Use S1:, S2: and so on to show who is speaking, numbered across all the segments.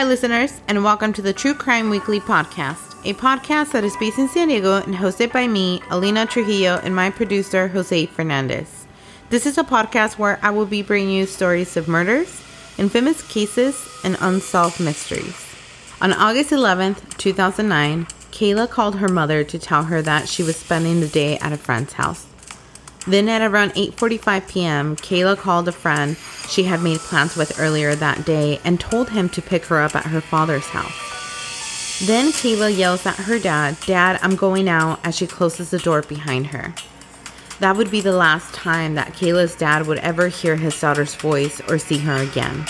S1: Hi, listeners, and welcome to the True Crime Weekly podcast, a podcast that is based in San Diego and hosted by me, Alina Trujillo, and my producer, Jose Fernandez. This is a podcast where I will be bringing you stories of murders, infamous cases, and unsolved mysteries. On August 11th, 2009, Kayla called her mother to tell her that she was spending the day at a friend's house. Then at around 8:45 p.m., Kayla called a friend she had made plans with earlier that day and told him to pick her up at her father's house. Then Kayla yells at her dad, "Dad, I'm going out," as she closes the door behind her. That would be the last time that Kayla's dad would ever hear his daughter's voice or see her again.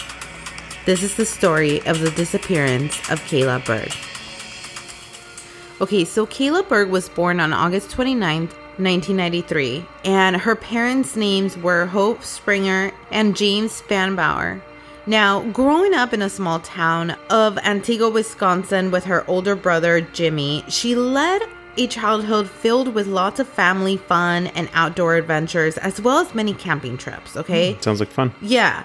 S1: This is the story of the disappearance of Kayla Berg. Okay, so Kayla Berg was born on August 29th, 1993, and her parents' names were Hope Springer and James Spanbauer. Now, growing up in a small town of Antigo, Wisconsin with her older brother Jimmy, she led a childhood filled with lots of family fun and outdoor adventures, as well as many camping trips, okay?
S2: Hmm, sounds like fun.
S1: Yeah.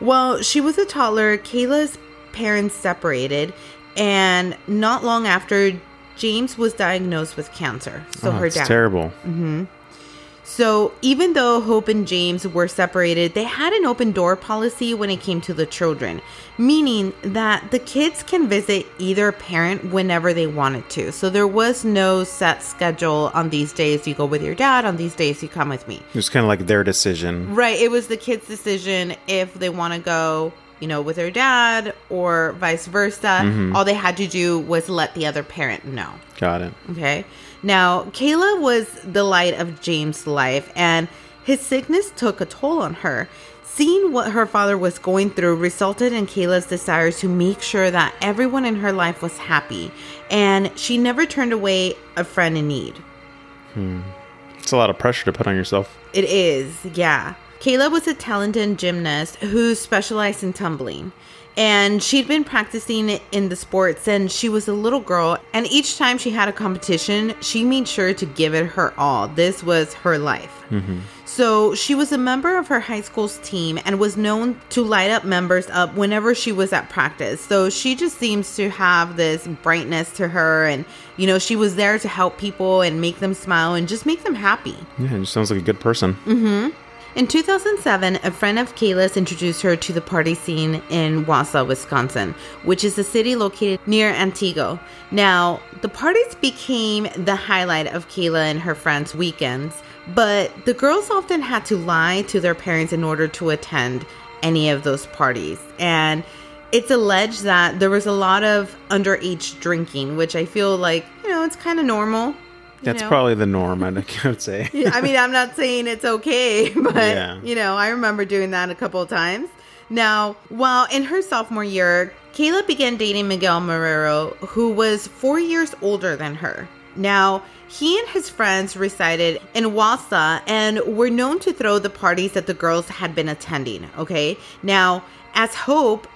S1: Well, she was a toddler. Kayla's parents separated, and not long after, James was diagnosed with cancer. So
S2: oh,
S1: her dad.
S2: terrible. Mm-hmm.
S1: So even though Hope and James were separated, they had an open door policy when it came to the children, meaning that the kids can visit either parent whenever they wanted to. So there was no set schedule on these days you go with your dad, on these days you come with me.
S2: It was kind of like their decision.
S1: Right. It was the kids' decision if they want to go, you know, with their dad or vice versa. All they had to do was let the other parent know.
S2: Got it.
S1: Okay. Now, Kayla was the light of James' life, and his sickness took a toll on her. Seeing what her father was going through resulted in Kayla's desire to make sure that everyone in her life was happy, and she never turned away a friend in need. Hmm.
S2: It's a lot of pressure to put on yourself.
S1: It is, yeah. Kayla was a talented gymnast who specialized in tumbling. And she'd been practicing in the sport since she was a little girl. And each time she had a competition, she made sure to give it her all. This was her life. Mm-hmm. So she was a member of her high school's team and was known to light up members up whenever she was at practice. So she just seems to have this brightness to her. And, you know, she was there to help people and make them smile and just make them happy.
S2: Yeah, just sounds like a good person. Mm-hmm.
S1: In 2007, a friend of Kayla's introduced her to the party scene in Wausau, Wisconsin, which is a city located near Antigo. Now, the parties became the highlight of Kayla and her friends' weekends, but the girls often had to lie to their parents in order to attend any of those parties. And it's alleged that there was a lot of underage drinking, which I feel like, you know, it's kind of normal.
S2: That's
S1: know?
S2: probably the norm, I would say.
S1: Yeah, I mean, I'm not saying it's okay, but
S2: Yeah.
S1: you know, I remember doing that a couple of times. Now, while in her sophomore year, Kayla began dating Miguel Marrero, who was four years older than her. Now, he and his friends resided in Wausau and were known to throw the parties that the girls had been attending. Okay. Now, as Hope,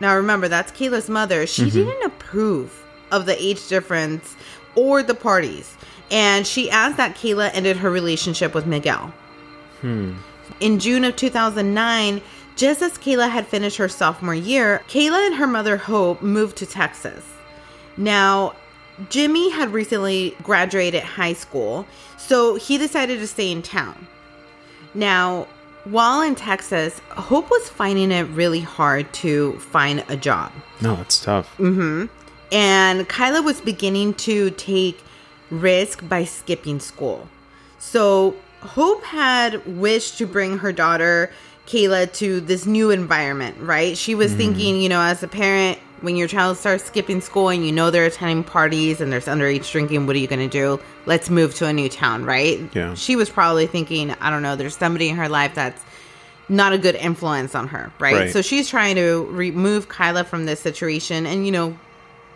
S1: now remember, that's Kayla's mother, she mm-hmm. didn't approve of the age difference or the parties. And she asked that Kayla ended her relationship with Miguel. Hmm. In June of 2009, just as Kayla had finished her sophomore year, Kayla and her mother Hope moved to Texas. Now, Jimmy had recently graduated high school, so he decided to stay in town. Now, while in Texas, Hope was finding it really hard to find a job.
S2: No, it's tough. Mm-hmm.
S1: And Kayla was beginning to take risk by skipping school. So Hope had wished to bring her daughter Kayla to this new environment, right? She was thinking, you know, as a parent, when your child starts skipping school and you know they're attending parties and there's underage drinking, what are you going to do? Let's move to a new town, right?
S2: Yeah.
S1: She was probably thinking, I don't know, there's somebody in her life that's not a good influence on her, right?
S2: Right.
S1: So she's trying to remove Kayla from this situation and, you know,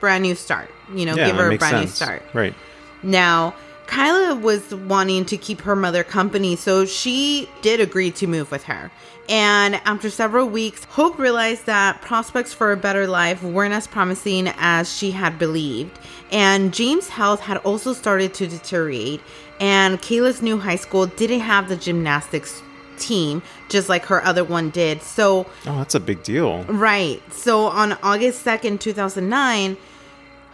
S1: brand new start, you know,
S2: Yeah,
S1: give her a brand new start.
S2: Right.
S1: Now, Kayla was wanting to keep her mother company, so she did agree to move with her. And after several weeks, Hope realized that prospects for a better life weren't as promising as she had believed. And James' health had also started to deteriorate, and Kayla's new high school didn't have the gymnastics team, just like her other one did. So,
S2: Oh, that's a big deal.
S1: right. So on August 2nd, 2009,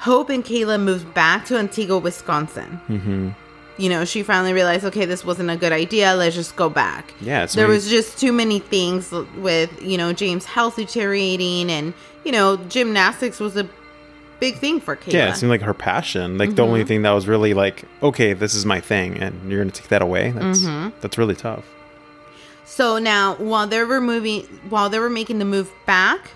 S1: Hope and Kayla moved back to Antigo, Wisconsin. Mm-hmm. You know, she finally realized, okay, this wasn't a good idea. Let's just go back.
S2: Yeah,
S1: there
S2: really-
S1: was just too many things with, you know, James' health deteriorating, and, you know, gymnastics was a big thing for Kayla.
S2: Yeah, it seemed like her passion. Like the
S1: Mm-hmm.
S2: only thing that was really like, okay, this is my thing, and you're gonna take that away. That's
S1: Mm-hmm.
S2: that's really tough.
S1: So now, while they were moving, while they were making the move back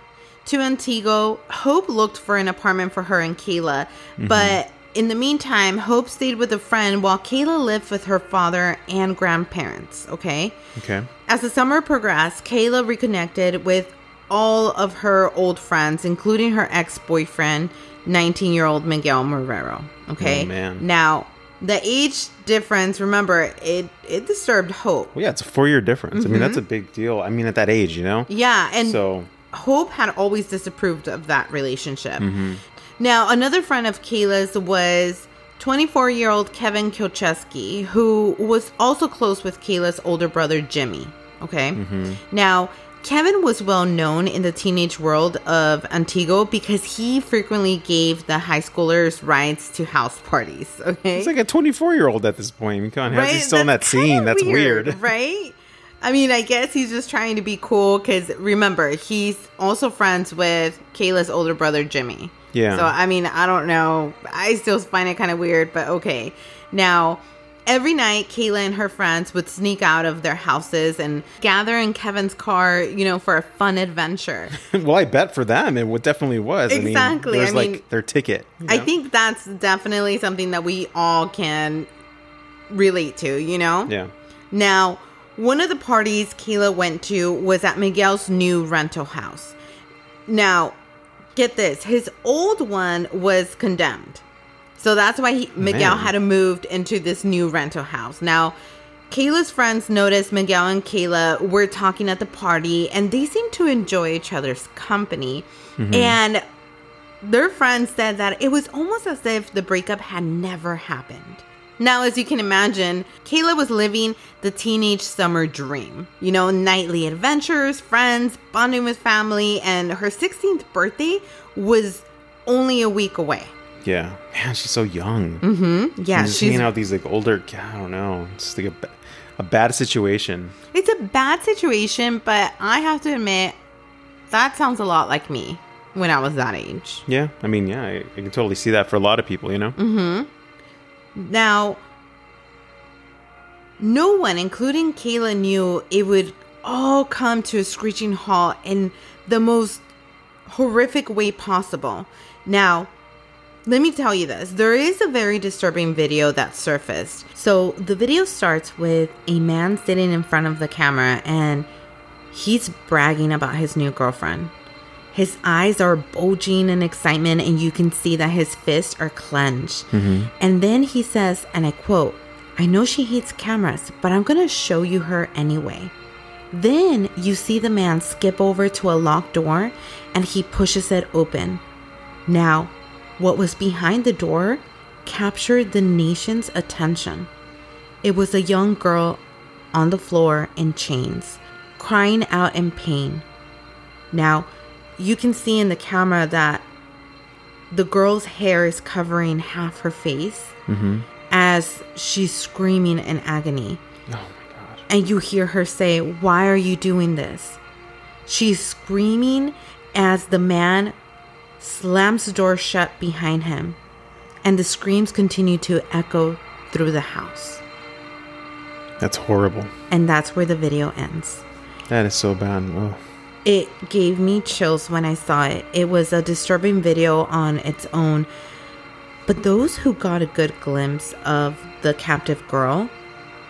S1: to Antigo, Hope looked for an apartment for her and Kayla. But in the meantime, Hope stayed with a friend while Kayla lived with her father and grandparents. Okay.
S2: Okay.
S1: As the summer progressed, Kayla reconnected with all of her old friends, including her ex boyfriend, 19 year old Miguel Marrero. Okay.
S2: Oh, man.
S1: Now, the age difference, remember, it, it disturbed Hope.
S2: Well, yeah, it's a four year difference. I mean, that's a
S1: Mm-hmm.
S2: big deal. I mean, at that age, you know.
S1: Yeah. And
S2: So
S1: Hope had always disapproved of that relationship. Mm-hmm. Now, another friend of Kayla's was 24 year old Kevin Kilcheski, who was also close with Kayla's older brother, Jimmy. Okay. Mm-hmm. Now, Kevin was well known in the teenage world of Antigo because he frequently gave the high schoolers rides to house parties. Okay.
S2: he's like a 24 year old at this point. Come on, how's he still in that
S1: That's
S2: scene? That's weird.
S1: right? I mean, I guess he's just trying to be cool because remember, he's also friends with Kayla's older brother, Jimmy.
S2: Yeah.
S1: So, I mean, I don't know. I still find it kind of weird, but okay. Now, every night, Kayla and her friends would sneak out of their houses and gather in Kevin's car, you know, for a fun adventure.
S2: well, I bet for them it would definitely was.
S1: Exactly,
S2: I mean, it was
S1: I
S2: like
S1: mean,
S2: their ticket. you
S1: I think that's definitely something that we all can relate to, you know?
S2: Yeah.
S1: Now, one of the parties Kayla went to was at Miguel's new rental house. Now, get this his old one was condemned. So that's why he, Miguel
S2: Man.
S1: had to move into this new rental house. Now, Kayla's friends noticed Miguel and Kayla were talking at the party and they seemed to enjoy each other's company. Mm-hmm. And their friends said that it was almost as if the breakup had never happened. Now, as you can imagine, Kayla was living the teenage summer dream. You know, nightly adventures, friends, bonding with family, and her 16th birthday was only a week away.
S2: Yeah. Man, she's so young.
S1: Mm-hmm. Yeah,
S2: she's, hanging out with these like older. I don't know. It's like a, a bad situation.
S1: It's a bad situation, but I have to admit, that sounds a lot like me when I was that age.
S2: Yeah. I mean, yeah, I, I can totally see that for a lot of people. You know.
S1: Mm-hmm. Now, no one, including Kayla, knew it would all come to a screeching halt in the most horrific way possible. Now, let me tell you this there is a very disturbing video that surfaced. So, the video starts with a man sitting in front of the camera and he's bragging about his new girlfriend. His eyes are bulging in excitement, and you can see that his fists are clenched. Mm-hmm. And then he says, and I quote, I know she hates cameras, but I'm going to show you her anyway. Then you see the man skip over to a locked door and he pushes it open. Now, what was behind the door captured the nation's attention. It was a young girl on the floor in chains, crying out in pain. Now, you can see in the camera that the girl's hair is covering half her face mm-hmm. as she's screaming in agony.
S2: Oh my god.
S1: And you hear her say, Why are you doing this? She's screaming as the man slams the door shut behind him, and the screams continue to echo through the house.
S2: That's horrible.
S1: And that's where the video ends.
S2: That is so bad. Oh.
S1: It gave me chills when I saw it. It was a disturbing video on its own. But those who got a good glimpse of the captive girl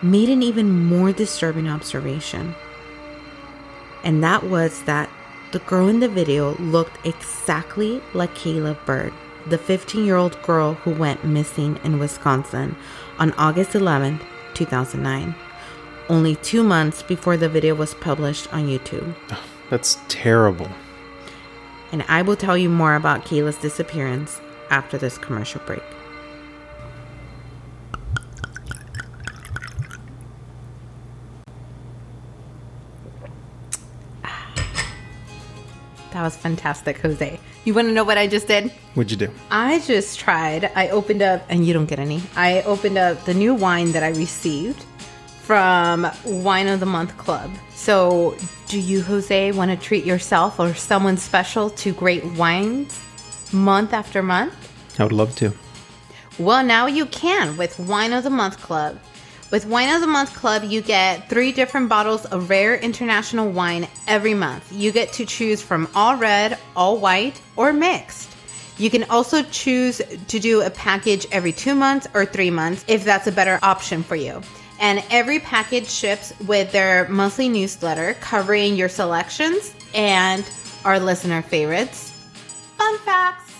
S1: made an even more disturbing observation. And that was that the girl in the video looked exactly like Kayla Berg, the 15 year old girl who went missing in Wisconsin on August 11, 2009, only two months before the video was published on YouTube. Oh.
S2: That's terrible.
S1: And I will tell you more about Kayla's disappearance after this commercial break. That was fantastic, Jose. You want to know what I just did?
S2: What'd you do?
S1: I just tried. I opened up, and you don't get any. I opened up the new wine that I received from Wine of the Month Club. So, do you, Jose, want to treat yourself or someone special to great wines month after month?
S2: I would love to.
S1: Well, now you can with Wine of the Month Club. With Wine of the Month Club, you get three different bottles of rare international wine every month. You get to choose from all red, all white, or mixed. You can also choose to do a package every two months or three months if that's a better option for you. And every package ships with their monthly newsletter covering your selections and our listener favorites. Fun facts.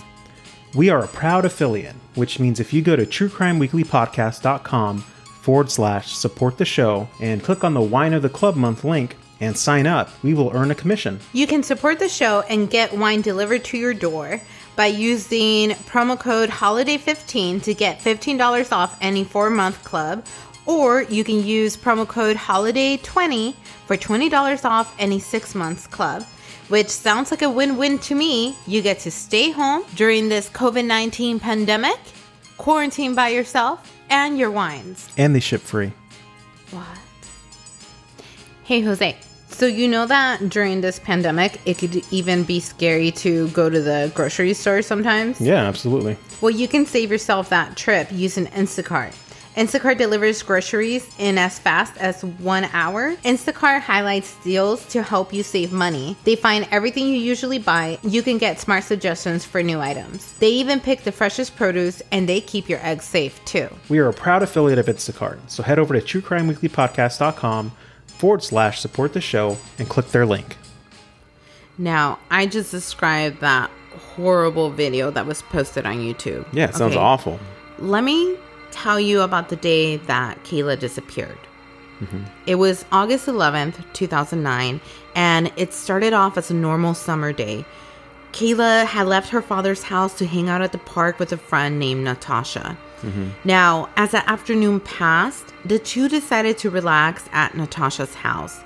S2: We are a proud affiliate, which means if you go to truecrimeweeklypodcast.com forward slash support the show and click on the Wine of the Club month link and sign up, we will earn a commission.
S1: You can support the show and get wine delivered to your door by using promo code HOLIDAY15 to get $15 off any four month club, or you can use promo code HOLIDAY20 for $20 off any six months club. Which sounds like a win win to me. You get to stay home during this COVID 19 pandemic, quarantine by yourself, and your wines.
S2: And they ship free.
S1: What? Hey, Jose. So, you know that during this pandemic, it could even be scary to go to the grocery store sometimes?
S2: Yeah, absolutely.
S1: Well, you can save yourself that trip using Instacart. Instacart delivers groceries in as fast as one hour. Instacart highlights deals to help you save money. They find everything you usually buy. You can get smart suggestions for new items. They even pick the freshest produce and they keep your eggs safe too.
S2: We are a proud affiliate of Instacart, so head over to truecrimeweeklypodcast.com forward slash support the show and click their link.
S1: Now, I just described that horrible video that was posted on YouTube.
S2: Yeah, it sounds
S1: Okay.
S2: awful.
S1: Let me tell you about the day that Kayla disappeared. Mm-hmm. It was August 11th, 2009, and it started off as a normal summer day. Kayla had left her father's house to hang out at the park with a friend named Natasha. Mm-hmm. Now, as the afternoon passed, the two decided to relax at Natasha's house,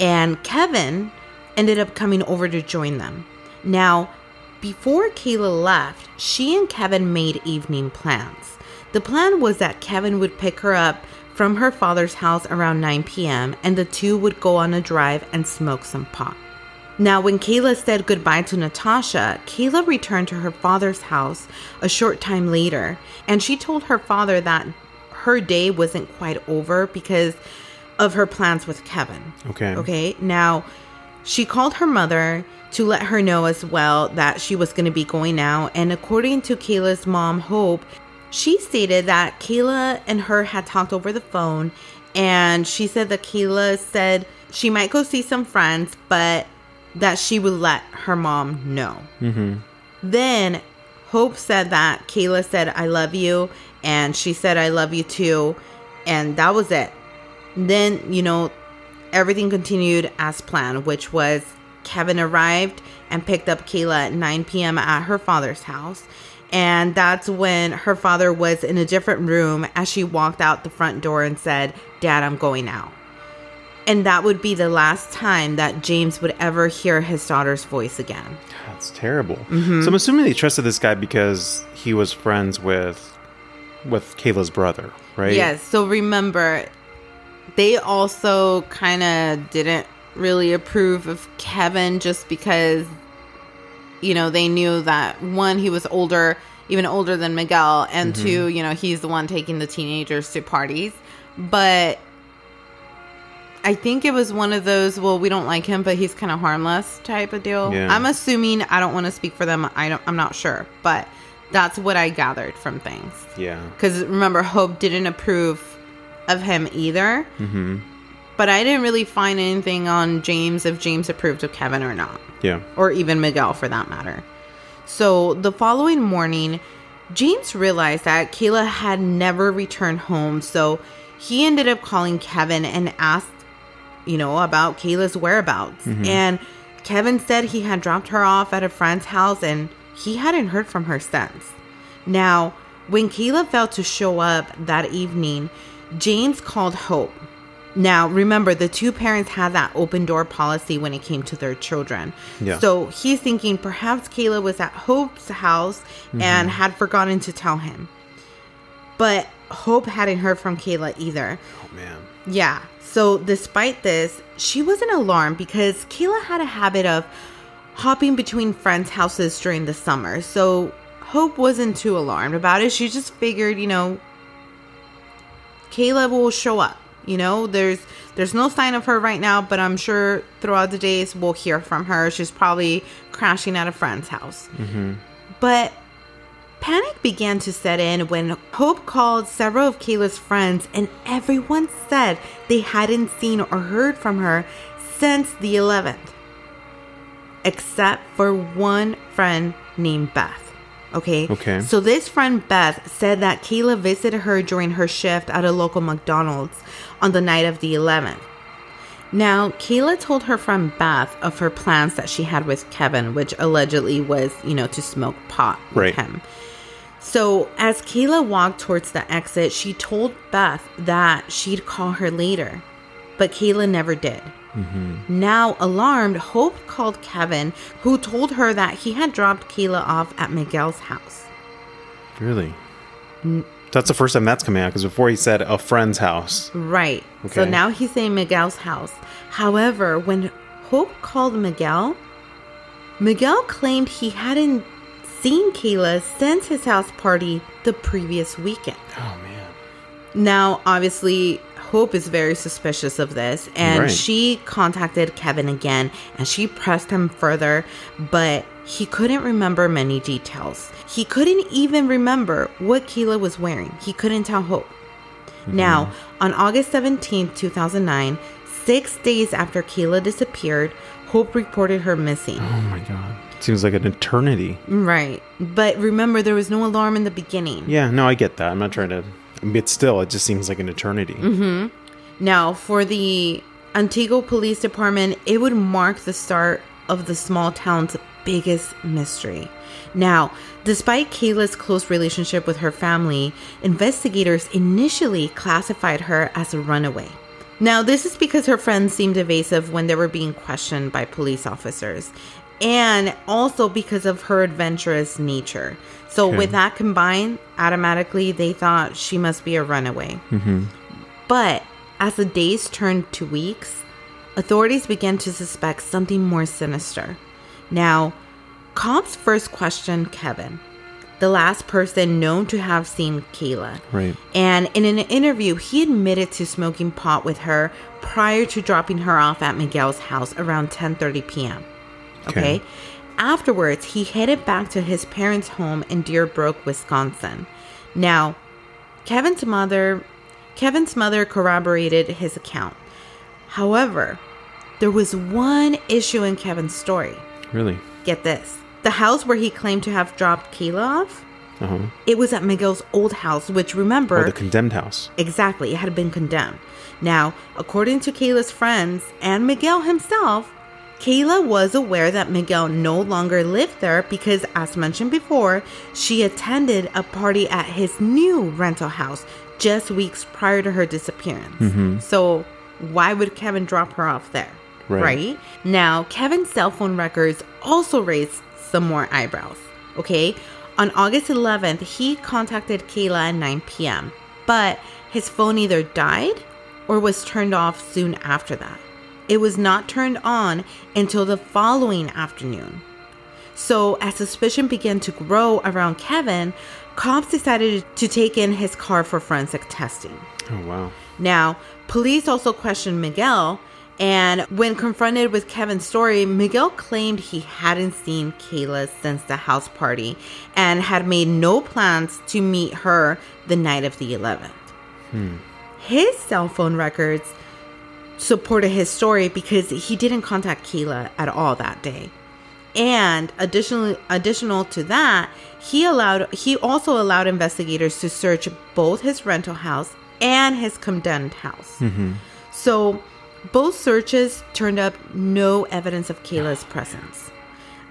S1: and Kevin ended up coming over to join them. Now, before Kayla left, she and Kevin made evening plans. The plan was that Kevin would pick her up from her father's house around 9 p.m., and the two would go on a drive and smoke some pot. Now, when Kayla said goodbye to Natasha, Kayla returned to her father's house a short time later, and she told her father that her day wasn't quite over because of her plans with Kevin.
S2: Okay.
S1: Okay. Now, she called her mother to let her know as well that she was going to be going out. And according to Kayla's mom, Hope, she stated that Kayla and her had talked over the phone. And she said that Kayla said she might go see some friends, but that she would let her mom know.
S2: Mm-hmm.
S1: Then Hope said that Kayla said, I love you. And she said, I love you too. And that was it. Then, you know, everything continued as planned, which was Kevin arrived and picked up Kayla at 9 p.m. at her father's house. And that's when her father was in a different room as she walked out the front door and said, Dad, I'm going out. And that would be the last time that James would ever hear his daughter's voice again.
S2: That's terrible.
S1: Mm-hmm.
S2: So I'm assuming they trusted this guy because he was friends with with Kayla's brother, right?
S1: Yes. So remember, they also kind of didn't really approve of Kevin just because, you know, they knew that one, he was older, even older than Miguel, and two, you know, he's the one taking the teenagers to parties. But I think it was one of those, well, we don't like him, but he's kind of harmless type of deal.
S2: Yeah.
S1: I'm assuming, I don't want to speak for them. I don't, I'm not sure, but that's what I gathered from things.
S2: Yeah.
S1: Because remember, Hope didn't approve of him either.
S2: Mm-hmm.
S1: But I didn't really find anything on James if James approved of Kevin or not,
S2: Yeah.
S1: or even Miguel for that matter. So the following morning, James realized that Kayla had never returned home. So he ended up calling Kevin and asked, you know, about Kayla's whereabouts. Mm-hmm. And Kevin said he had dropped her off at a friend's house and he hadn't heard from her since. Now, when Kayla failed to show up that evening, James called Hope. Now, remember, the two parents had that open door policy when it came to their children.
S2: Yeah.
S1: So he's thinking perhaps Kayla was at Hope's house mm-hmm. and had forgotten to tell him. But Hope hadn't heard from Kayla either.
S2: Oh man.
S1: Yeah. So despite this, she wasn't alarmed because Kayla had a habit of hopping between friends' houses during the summer. So Hope wasn't too alarmed about it. She just figured, you know, Kayla will show up. You know, there's there's no sign of her right now, but I'm sure throughout the days we'll hear from her. She's probably crashing at a friend's house. Mm-hmm. But Panic began to set in when Hope called several of Kayla's friends, and everyone said they hadn't seen or heard from her since the 11th, except for one friend named Beth. Okay.
S2: Okay.
S1: So this friend Beth said that Kayla visited her during her shift at a local McDonald's on the night of the 11th. Now, Kayla told her friend Beth of her plans that she had with Kevin, which allegedly was, you know, to smoke pot with
S2: Right.
S1: him. So, as Kayla walked towards the exit, she told Beth that she'd call her later, but Kayla never did. Mm-hmm. Now, alarmed, Hope called Kevin, who told her that he had dropped Kayla off at Miguel's house.
S2: Really? That's the first time that's coming out because before he said a friend's house.
S1: Right.
S2: Okay.
S1: So now he's saying Miguel's house. However, when Hope called Miguel, Miguel claimed he hadn't seen Kayla since his house party the previous weekend.
S2: Oh man.
S1: Now, obviously, Hope is very suspicious of this, and
S2: Right.
S1: she contacted Kevin again and she pressed him further, but he couldn't remember many details. He couldn't even remember what Kayla was wearing. He couldn't tell Hope. Mm-hmm. Now, on August 17th, 2009, six days after Kayla disappeared, Hope reported her missing.
S2: Oh my god. Seems like an eternity.
S1: Right. But remember, there was no alarm in the beginning.
S2: Yeah, no, I get that. I'm not trying to but still it just seems like an eternity. Mm-hmm.
S1: Now, for the Antigo Police Department, it would mark the start of the small town's biggest mystery. Now, despite Kayla's close relationship with her family, investigators initially classified her as a runaway. Now, this is because her friends seemed evasive when they were being questioned by police officers, and also because of her adventurous nature. So,
S2: Okay.
S1: with that combined, automatically they thought she must be a runaway. Mm-hmm. But as the days turned to weeks, authorities began to suspect something more sinister. Now, cops first questioned Kevin, the last person known to have seen Kayla.
S2: Right.
S1: And in an interview, he admitted to smoking pot with her prior to dropping her off at Miguel's house around 10:30 p.m.
S2: Okay.
S1: Okay? Afterwards, he headed back to his parents' home in Deerbrook, Wisconsin. Now, Kevin's mother Kevin's mother corroborated his account. However, there was one issue in Kevin's story.
S2: Really?
S1: Get this. The house where he claimed to have dropped Kayla off,
S2: Uh-huh.
S1: it was at Miguel's old house, which remember
S2: Or the condemned house.
S1: Exactly, it had been condemned. Now, according to Kayla's friends and Miguel himself, Kayla was aware that Miguel no longer lived there because, as mentioned before, she attended a party at his new rental house just weeks prior to her disappearance. Mm-hmm. So, why would Kevin drop her off there?
S2: Right.
S1: right? Now, Kevin's cell phone records also raised some more eyebrows. Okay. On August 11th, he contacted Kayla at 9 p.m., but his phone either died or was turned off soon after that. It was not turned on until the following afternoon. So, as suspicion began to grow around Kevin, cops decided to take in his car for forensic testing.
S2: Oh wow.
S1: Now, police also questioned Miguel, and when confronted with Kevin's story, Miguel claimed he hadn't seen Kayla since the house party and had made no plans to meet her the night of the 11th. Hmm. His cell phone records supported his story because he didn't contact Kayla at all that day. And additionally additional to that, he allowed he also allowed investigators to search both his rental house and his condemned house. Mm-hmm. So both searches turned up no evidence of Kayla's oh, presence.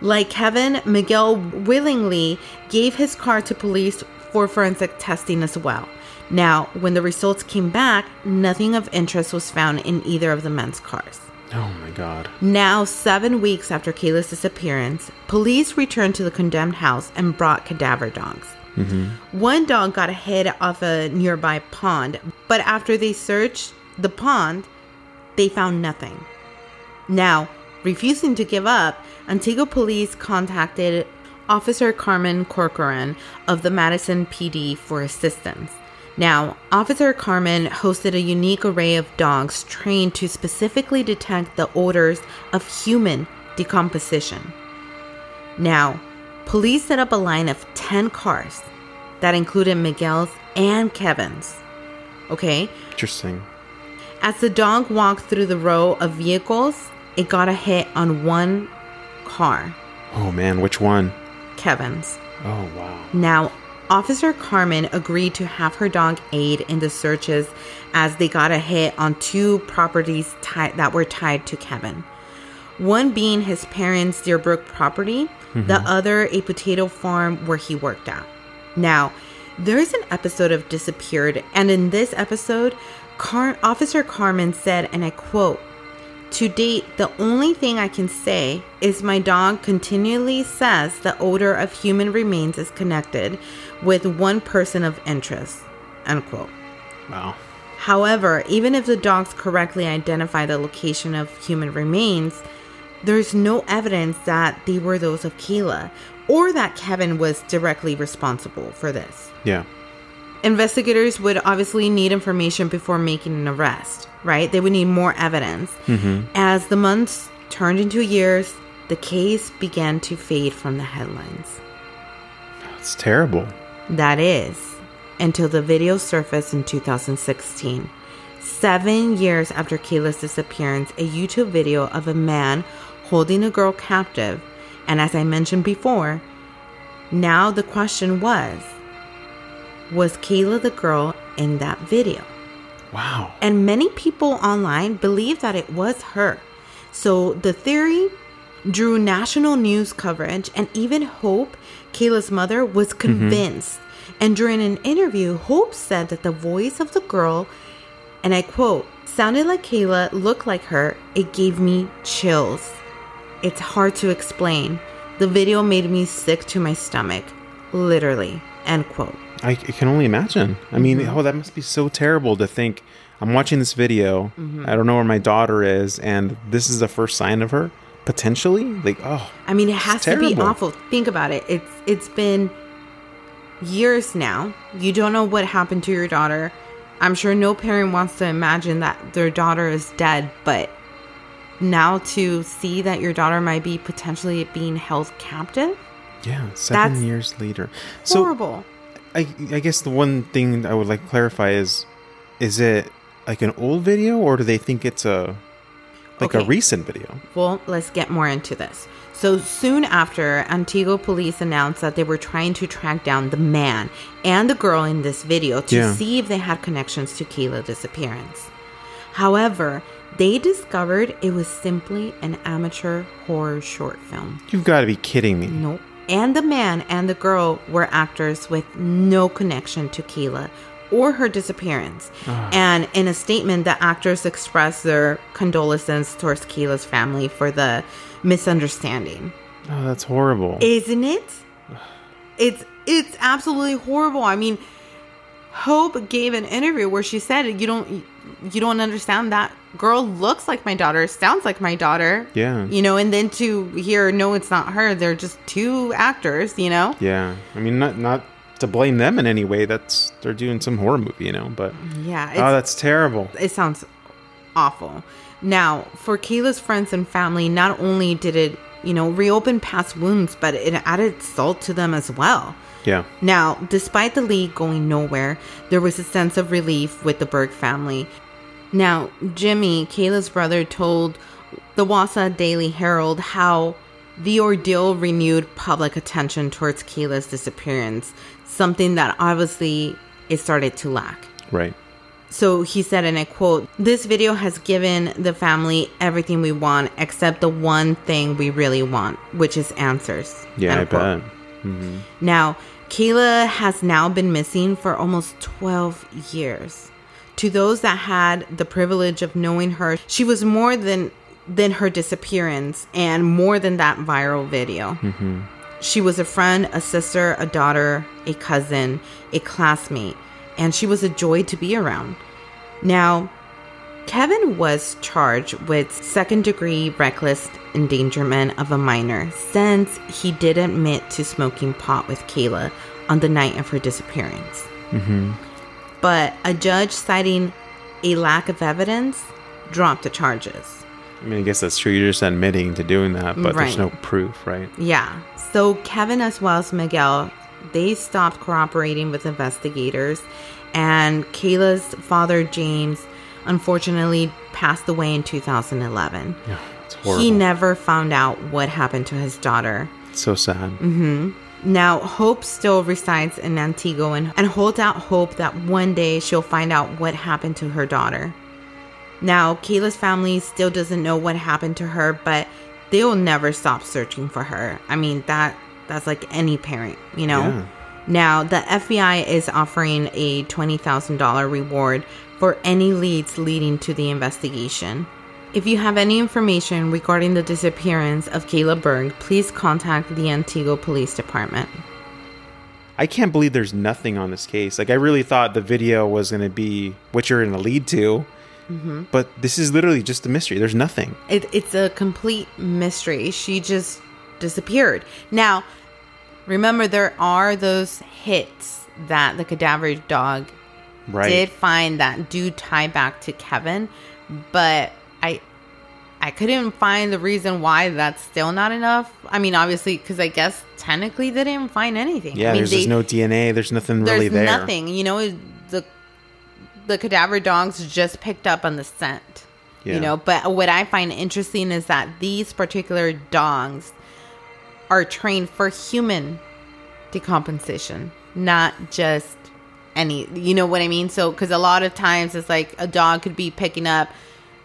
S1: Like Kevin, Miguel willingly gave his car to police for forensic testing as well. Now, when the results came back, nothing of interest was found in either of the men's cars.
S2: Oh my god.
S1: Now, seven weeks after Kayla's disappearance, police returned to the condemned house and brought cadaver dogs. Mm-hmm. One dog got a hit off a nearby pond, but after they searched the pond, they found nothing. Now, refusing to give up, Antigo police contacted Officer Carmen Corcoran of the Madison PD for assistance. Now, Officer Carmen hosted a unique array of dogs trained to specifically detect the odors of human decomposition. Now, police set up a line of 10 cars that included Miguel's and Kevin's. Okay?
S2: Interesting.
S1: As the dog walked through the row of vehicles, it got a hit on one car,
S2: Oh man, which one?
S1: Kevin's.
S2: Oh wow.
S1: Now, Officer Carmen agreed to have her dog aid in the searches as they got a hit on two properties ti- that were tied to Kevin. One being his parents' Deerbrook property, the mm-hmm. other a potato farm where he worked at. Now, there's an episode of Disappeared, and in this episode, Car- Officer Carmen said, and I quote, to date, the only thing I can say is my dog continually says the odor of human remains is connected with one person of interest. Unquote.
S2: Wow.
S1: However, even if the dogs correctly identify the location of human remains, there's no evidence that they were those of Kayla or that Kevin was directly responsible for this.
S2: Yeah.
S1: Investigators would obviously need information before making an arrest, right? They would need more evidence. Mm-hmm. As the months turned into years, the case began to fade from the headlines.
S2: It's terrible.
S1: That is, until the video surfaced in 2016. Seven years after Kayla's disappearance, a YouTube video of a man holding a girl captive. And as I mentioned before, now the question was Was Kayla the girl in that video?
S2: Wow.
S1: And many people online believe that it was her. So the theory drew national news coverage, and even Hope, Kayla's mother, was mm-hmm. convinced. And during an interview, Hope said that the voice of the girl, and I quote, sounded like Kayla, looked like her. It gave me chills. It's hard to explain. The video made me sick to my stomach. Literally. End quote.
S2: I, I can only imagine. I mean,
S1: Mm-hmm.
S2: oh, that must be so terrible to think. I'm watching this video.
S1: Mm-hmm.
S2: I don't know where my daughter is, and this is the first sign of her potentially. Like, oh,
S1: I mean, it has to be awful. Think about it. It's it's been years now. You don't know what happened to your daughter. I'm sure no parent wants to imagine that their daughter is dead, but now to see that your daughter might be potentially being held captive,
S2: yeah, seven years later. So
S1: horrible.
S2: I, I guess the one thing I would like to clarify is, is it like an old video, or do they think it's a like a recent video?
S1: Well, let's get more into this. So soon after, Antigo police announced that they were trying to track down the man and the girl in this video to
S2: Yeah.
S1: see if they had connections to Kayla's disappearance. However, they discovered it was simply an amateur horror short film.
S2: You've got to be kidding me.
S1: Nope. And the man and the girl were actors with no connection to Kayla or her disappearance. Ah. And in a statement, the actors expressed their condolences towards Kayla's family for the misunderstanding.
S2: Oh, that's horrible.
S1: Isn't it? It's it's absolutely horrible. I mean, Hope gave an interview where she said, "You don't you don't understand that girl looks like my daughter, sounds like my daughter."
S2: Yeah.
S1: You know, and then to hear, "No, it's not her. They're just two actors." You know.
S2: yeah, I mean, not not to blame them in any way. That's they're doing some horror movie, you know. But
S1: Yeah. Oh, it's,
S2: oh, that's terrible.
S1: it sounds awful. Now, for Kayla's friends and family, not only did it, you know, reopen past wounds, but it added salt to them as well.
S2: Yeah.
S1: Now, despite the league going nowhere, there was a sense of relief with the Berg family. Now, Jimmy, Kayla's brother, told the Wausau Daily Herald how the ordeal renewed public attention towards Kayla's disappearance, something that obviously it started to lack.
S2: Right.
S1: So he said, and I quote, This video has given the family everything we want except the one thing we really want, which is answers.
S2: Yeah, I
S1: quote.
S2: bet. Mm-hmm.
S1: Now, Kayla has now been missing for almost 12 years. To those that had the privilege of knowing her, she was more than than her disappearance and more than that viral video. Mm-hmm. She was a friend, a sister, a daughter, a cousin, a classmate, and she was a joy to be around. Now, Kevin was charged with second degree reckless endangerment of a minor since he did admit to smoking pot with Kayla on the night of her disappearance. Mm-hmm. But a judge citing a lack of evidence dropped the charges.
S2: I mean, I guess that's true. You're just admitting to doing that, but there's no proof, right?
S1: Yeah. So Kevin as well as Miguel, they stopped cooperating with investigators, and Kayla's father James unfortunately passed away in 2011.
S2: Yeah, it's horrible.
S1: He never found out what happened to his daughter.
S2: It's so sad.
S1: Mm-hmm. Now, Hope still resides in Antigo and, and holds out hope that one day she'll find out what happened to her daughter. Now, Kayla's family still doesn't know what happened to her, but they'll never stop searching for her. I mean, that that's like any parent, you know?
S2: Yeah.
S1: Now, the FBI is offering a $20,000 reward for any leads leading to the investigation. If you have any information regarding the disappearance of Kayla Berg, please contact the Antigo Police Department.
S2: I can't believe there's nothing on this case. Like, I really thought the video was going to be what you're going to lead to,
S1: Mm-hmm.
S2: but this is literally just a mystery. There's nothing.
S1: It, it's a complete mystery. She just disappeared. Now, remember, there are those hits that the cadaver dog
S2: Right.
S1: did find that do tie back to Kevin, but I couldn't find the reason why that's still not enough. I mean, obviously, because I guess technically they didn't find anything.
S2: yeah,
S1: I mean,
S2: there's
S1: they,
S2: just no DNA. There's nothing
S1: there's
S2: really there.
S1: There's nothing. You know, the the cadaver dogs just picked up on the scent.
S2: Yeah.
S1: You know, but what I find interesting is that these particular dogs are trained for human decomposition, not just any. You know what I mean? So, because a lot of times it's like a dog could be picking up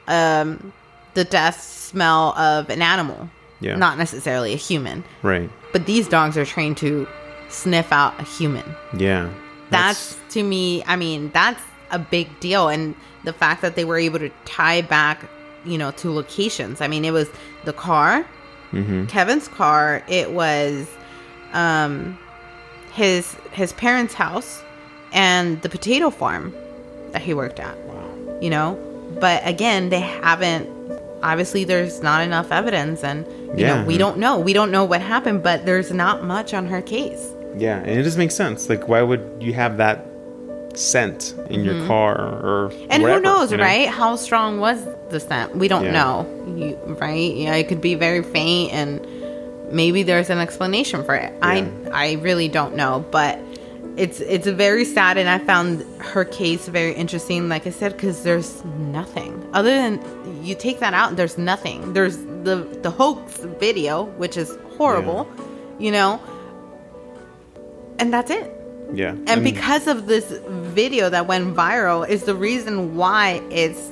S1: um, the death smell of an animal,
S2: Yeah.
S1: not necessarily a human.
S2: Right.
S1: But these dogs are trained to sniff out a human
S2: Yeah.
S1: that's to me i mean that's a big deal and the fact that they were able to tie back you know to locations i mean it was the car
S2: Mhm.
S1: kevin's car it was um his his parents house and the potato farm that he worked at you know but again they haven't obviously there's not enough evidence and you
S2: Yeah.
S1: know we don't know we don't know what happened but there's not much on her case
S2: Yeah, and it just makes sense. Like, why would you have that scent in your car or
S1: Mm-hmm. And
S2: whatever,
S1: who knows,
S2: you know?
S1: right? How strong was the scent? We don't
S2: Yeah.
S1: know, you, right? Yeah, it could be very faint, and maybe there's an explanation for it. I I really don't know, but it's it's very sad, and I found her case very interesting. Like I said, because there's nothing other than you take that out. There's nothing. There's the the hoax video, which is horrible, you know, and that's it.
S2: Yeah,
S1: And
S2: I mean,
S1: because of this video that went viral is the reason why it's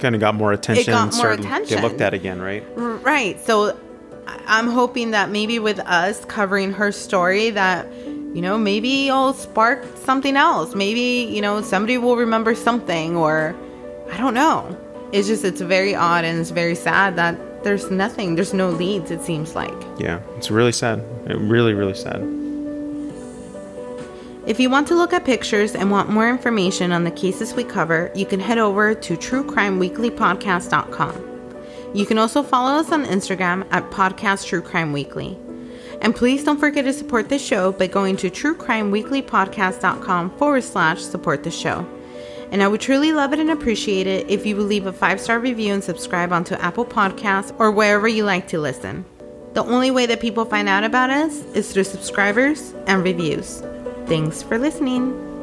S2: kind of got more attention.
S1: got more
S2: started to
S1: attention.
S2: Get looked at again, right?
S1: right. So I'm hoping that maybe with us covering her story that you know maybe it'll spark something else. Maybe, you know, somebody will remember something or I don't know. It's just it's very odd and it's very sad that there's nothing. There's no leads it seems like.
S2: Yeah, it's really sad. It really, really sad.
S1: If you want to look at pictures and want more information on the cases we cover, you can head over to truecrimeweeklypodcast.com. You can also follow us on Instagram at Podcast True Crime Weekly. And please don't forget to support the show by going to truecrimeweeklypodcast.com forward slash support the show. And I would truly love it and appreciate it if you would leave a five star review and subscribe onto Apple Podcasts or wherever you like to listen. The only way that people find out about us is through subscribers and reviews. Thanks for listening.